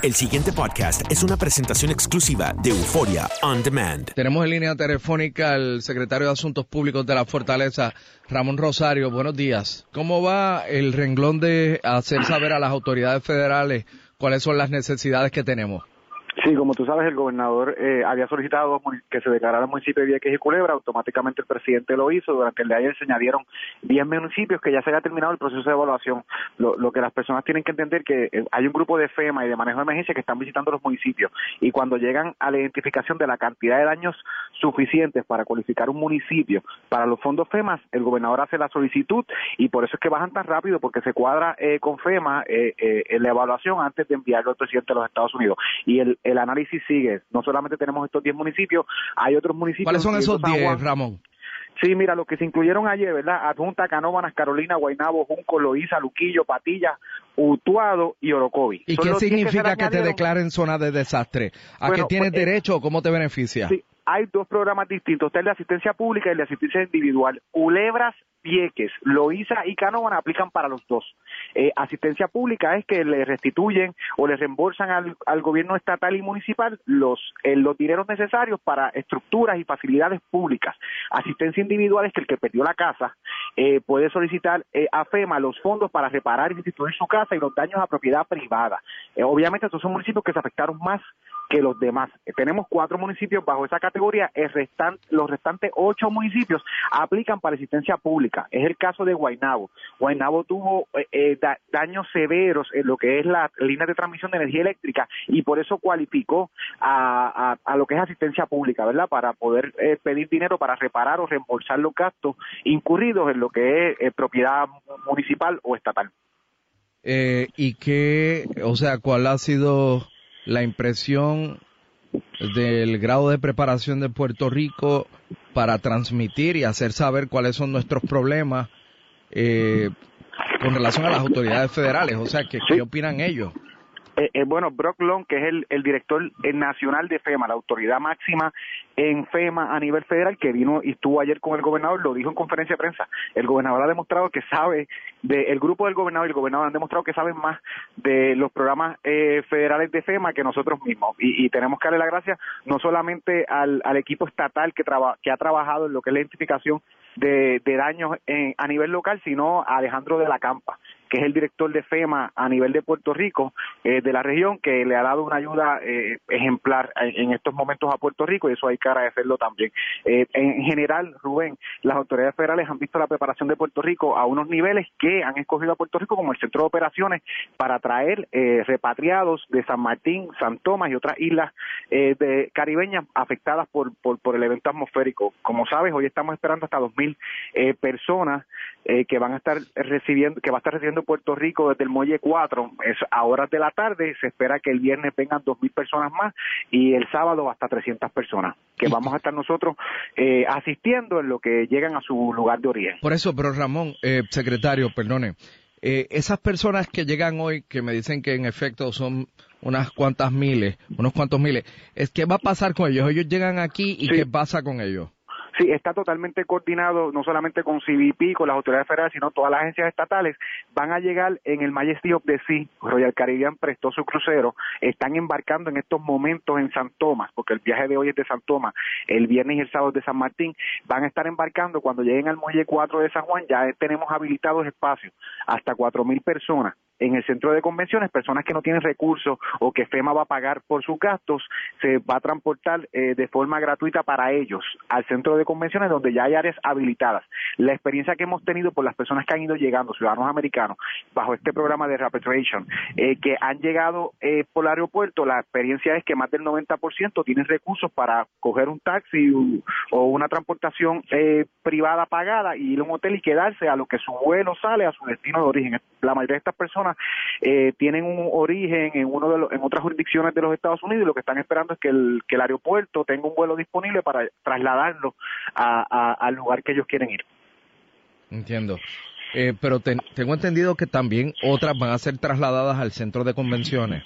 El siguiente podcast es una presentación exclusiva de Euforia On Demand. Tenemos en línea telefónica al secretario de Asuntos Públicos de la Fortaleza, Ramón Rosario. Buenos días. ¿Cómo va el renglón de hacer saber a las autoridades federales cuáles son las necesidades que tenemos? Sí, como tú sabes, el gobernador eh, había solicitado que se declarara el municipio de Vieques y Culebra, automáticamente el presidente lo hizo, durante el día de ayer se añadieron 10 municipios que ya se había terminado el proceso de evaluación. Lo, que las personas tienen que entender que eh, hay un grupo de FEMA y de manejo de emergencia que están visitando los municipios y cuando llegan a la identificación de la cantidad de daños suficientes para cualificar un municipio para los fondos FEMA, el gobernador hace la solicitud y por eso es que bajan tan rápido porque se cuadra eh, con FEMA eh, eh, en la evaluación antes de enviarlo al presidente de los Estados Unidos. Y el análisis sigue. No solamente tenemos estos 10 municipios, hay otros municipios. ¿Cuáles son esos incluyendo San 10, Juan. Ramón? Sí, mira, los que se incluyeron ayer, ¿verdad? Adjunta, Canóvanas, Carolina, Guaynabo, Junco, Loíza, Luquillo, Patilla, Utuado y Orocovi. ¿Y Son qué los 10 se le significa que te declaren zona de desastre? ¿A Bueno, qué tienes pues, eh, derecho o cómo te beneficia? Sí, hay dos programas distintos, el de asistencia pública y el de asistencia individual. Culebras, Vieques, Loíza y Canóvana aplican para los dos. Eh, asistencia pública es que le restituyen o le reembolsan al, al gobierno estatal y municipal los, eh, los dineros necesarios para estructuras y facilidades públicas. Asistencia individual es que el que perdió la casa eh, puede solicitar eh, a FEMA los fondos para reparar y restituir su casa y los daños a propiedad privada. Eh, obviamente estos son municipios que se afectaron más que los demás. Tenemos cuatro municipios bajo esa categoría, los restantes ocho municipios aplican para asistencia pública. Es el caso de Guaynabo. Guaynabo tuvo eh, eh, da- daños severos en lo que es la línea de transmisión de energía eléctrica y por eso cualificó a, a- a lo que es asistencia pública, ¿verdad? Para poder eh, pedir dinero para reparar o reembolsar los gastos incurridos en lo que es eh, propiedad municipal o estatal. Eh, ¿Y qué, o sea, cuál ha sido la impresión del grado de preparación de Puerto Rico para transmitir y hacer saber cuáles son nuestros problemas eh, con relación a las autoridades federales? O sea, ¿qué, ¿qué opinan ellos? Eh, eh, bueno, Brock Long, que es el, director eh, nacional de FEMA, la autoridad máxima en FEMA a nivel federal, que vino y estuvo ayer con el gobernador, lo dijo en conferencia de prensa. El gobernador ha demostrado que sabe, de, el grupo del gobernador y el gobernador han demostrado que saben más de los programas eh, federales de FEMA que nosotros mismos. Y, tenemos que darle las gracias no solamente al, equipo estatal que, traba, que ha trabajado en lo que es la identificación de, de daños en- a nivel local, sino a Alejandro de la Campa, que es el director de FEMA a nivel de Puerto Rico, eh, de la región, que le ha dado una ayuda eh, ejemplar en, estos momentos a Puerto Rico y eso hay que agradecerlo también. Eh, en general, Rubén, las autoridades federales han visto la preparación de Puerto Rico a unos niveles que han escogido a Puerto Rico como el centro de operaciones para traer eh, repatriados de San Martín, San Tomás y otras islas eh, de caribeñas afectadas por, por, por el evento atmosférico. Como sabes, hoy estamos esperando hasta 2.000 eh, personas que van a estar recibiendo, que va a estar recibiendo de Puerto Rico desde el Muelle 4, es a horas de la tarde, se espera que el viernes vengan 2.000 personas más y el sábado hasta 300 personas, que vamos a estar nosotros eh, asistiendo en lo que llegan a su lugar de origen. Por eso, pero Ramón, eh, secretario, perdone, eh, esas personas que llegan hoy, que me dicen que en efecto son unas cuantas miles, unos cuantos miles, es ¿qué va a pasar con ellos? Ellos llegan aquí y ¿qué pasa con ellos? Sí, está totalmente coordinado, no solamente con CBP, con las autoridades federales, sino todas las agencias estatales. Van a llegar en el Majesty of the. Royal Caribbean prestó su crucero. Están embarcando en estos momentos en San Tomás, porque el viaje de hoy es de San Tomás, el viernes y el sábado es de San Martín. Van a estar embarcando cuando lleguen al muelle 4 de San Juan. Ya tenemos habilitados espacios hasta 4.000 personas en el centro de convenciones, personas que no tienen recursos o que FEMA va a pagar por sus gastos, se va a transportar eh, de forma gratuita para ellos al centro de convenciones donde ya hay áreas habilitadas. La experiencia que hemos tenido por las personas que han ido llegando, ciudadanos americanos, bajo este programa de Repatriation, eh, que han llegado eh, por el aeropuerto, la experiencia es que más del 90% tienen recursos para coger un taxi o una transportación privada pagada y ir a un hotel y quedarse a lo que su vuelo sale a su destino de origen. La mayoría de estas personas eh, tienen un origen en uno de en otras jurisdicciones de los Estados Unidos y lo que están esperando es que el, que el aeropuerto tenga un vuelo disponible para trasladarlo al lugar que ellos quieren ir. Entiendo. Eh, pero tengo entendido que también otras van a ser trasladadas al centro de convenciones.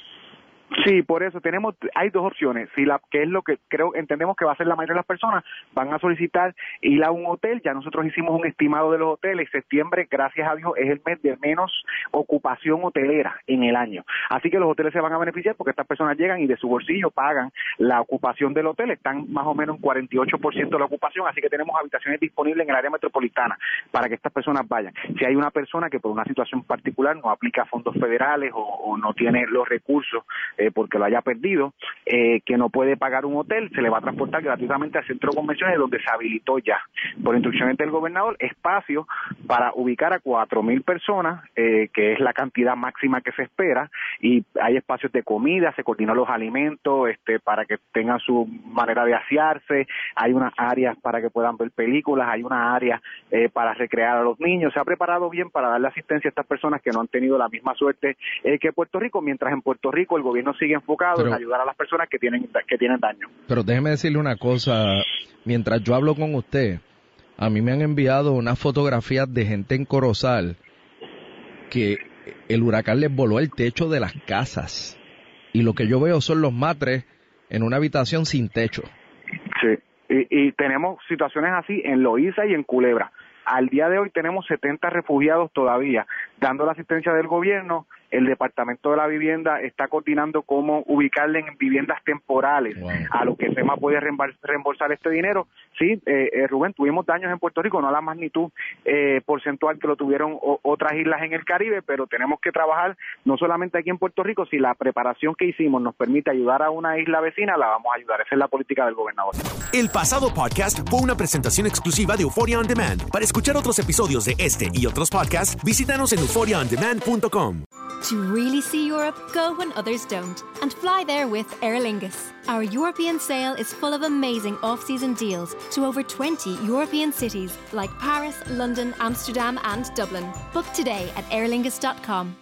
Sí, por eso tenemos, hay dos opciones. Si la, que es lo que creo, entendemos que va a ser la mayoría de las personas, van a solicitar ir a un hotel. Ya nosotros hicimos un estimado de los hoteles. Septiembre, gracias a Dios, es el mes de menos ocupación hotelera en el año. Así que los hoteles se van a beneficiar porque estas personas llegan y de su bolsillo pagan la ocupación del hotel. Están más o menos en 48% de la ocupación, así que tenemos habitaciones disponibles en el área metropolitana para que estas personas vayan. Si hay una persona que por una situación particular no aplica fondos federales o, no tiene los recursos, eh, porque lo haya perdido, eh, que no puede pagar un hotel, se le va a transportar gratuitamente al centro de convenciones donde se habilitó ya, por instrucciones del gobernador, espacio para ubicar a cuatro mil personas, eh, que es la cantidad máxima que se espera, y hay espacios de comida, se coordinan los alimentos este, para que tengan su manera de asearse, hay unas áreas para que puedan ver películas, hay una área eh, para recrear a los niños, se ha preparado bien para darle asistencia a estas personas que no han tenido la misma suerte que Puerto Rico, mientras en Puerto Rico el gobierno sigue enfocado en ayudar a las personas que tienen, que tienen daño. Pero déjeme decirle una cosa, mientras yo hablo con usted, a mí me han enviado unas fotografías de gente en Corozal que el huracán les voló el techo de las casas y lo que yo veo son los matres en una habitación sin techo. Sí, y, y tenemos situaciones así en Loíza y en Culebra. Al día de hoy tenemos 70 refugiados todavía, dando la asistencia del gobierno el Departamento de la Vivienda está coordinando cómo ubicarle en viviendas temporales a lo que FEMA puede reembolsar este dinero. Sí, eh, eh, Rubén, tuvimos daños en Puerto Rico, no a la magnitud eh, porcentual que lo tuvieron otras islas en el Caribe, pero tenemos que trabajar no solamente aquí en Puerto Rico, si la preparación que hicimos nos permite ayudar a una isla vecina, la vamos a ayudar. Esa es la política del gobernador. El pasado podcast fue una presentación exclusiva de Euphoria On Demand. Para escuchar otros episodios de este y otros podcasts, visítanos en euphoriaondemand.com. To really see Europe, go when others don't, and fly there with Aer Lingus. Our European sale is full of amazing off season deals to over 20 European cities like Paris, London, Amsterdam, and Dublin. Book today at aerlingus.com.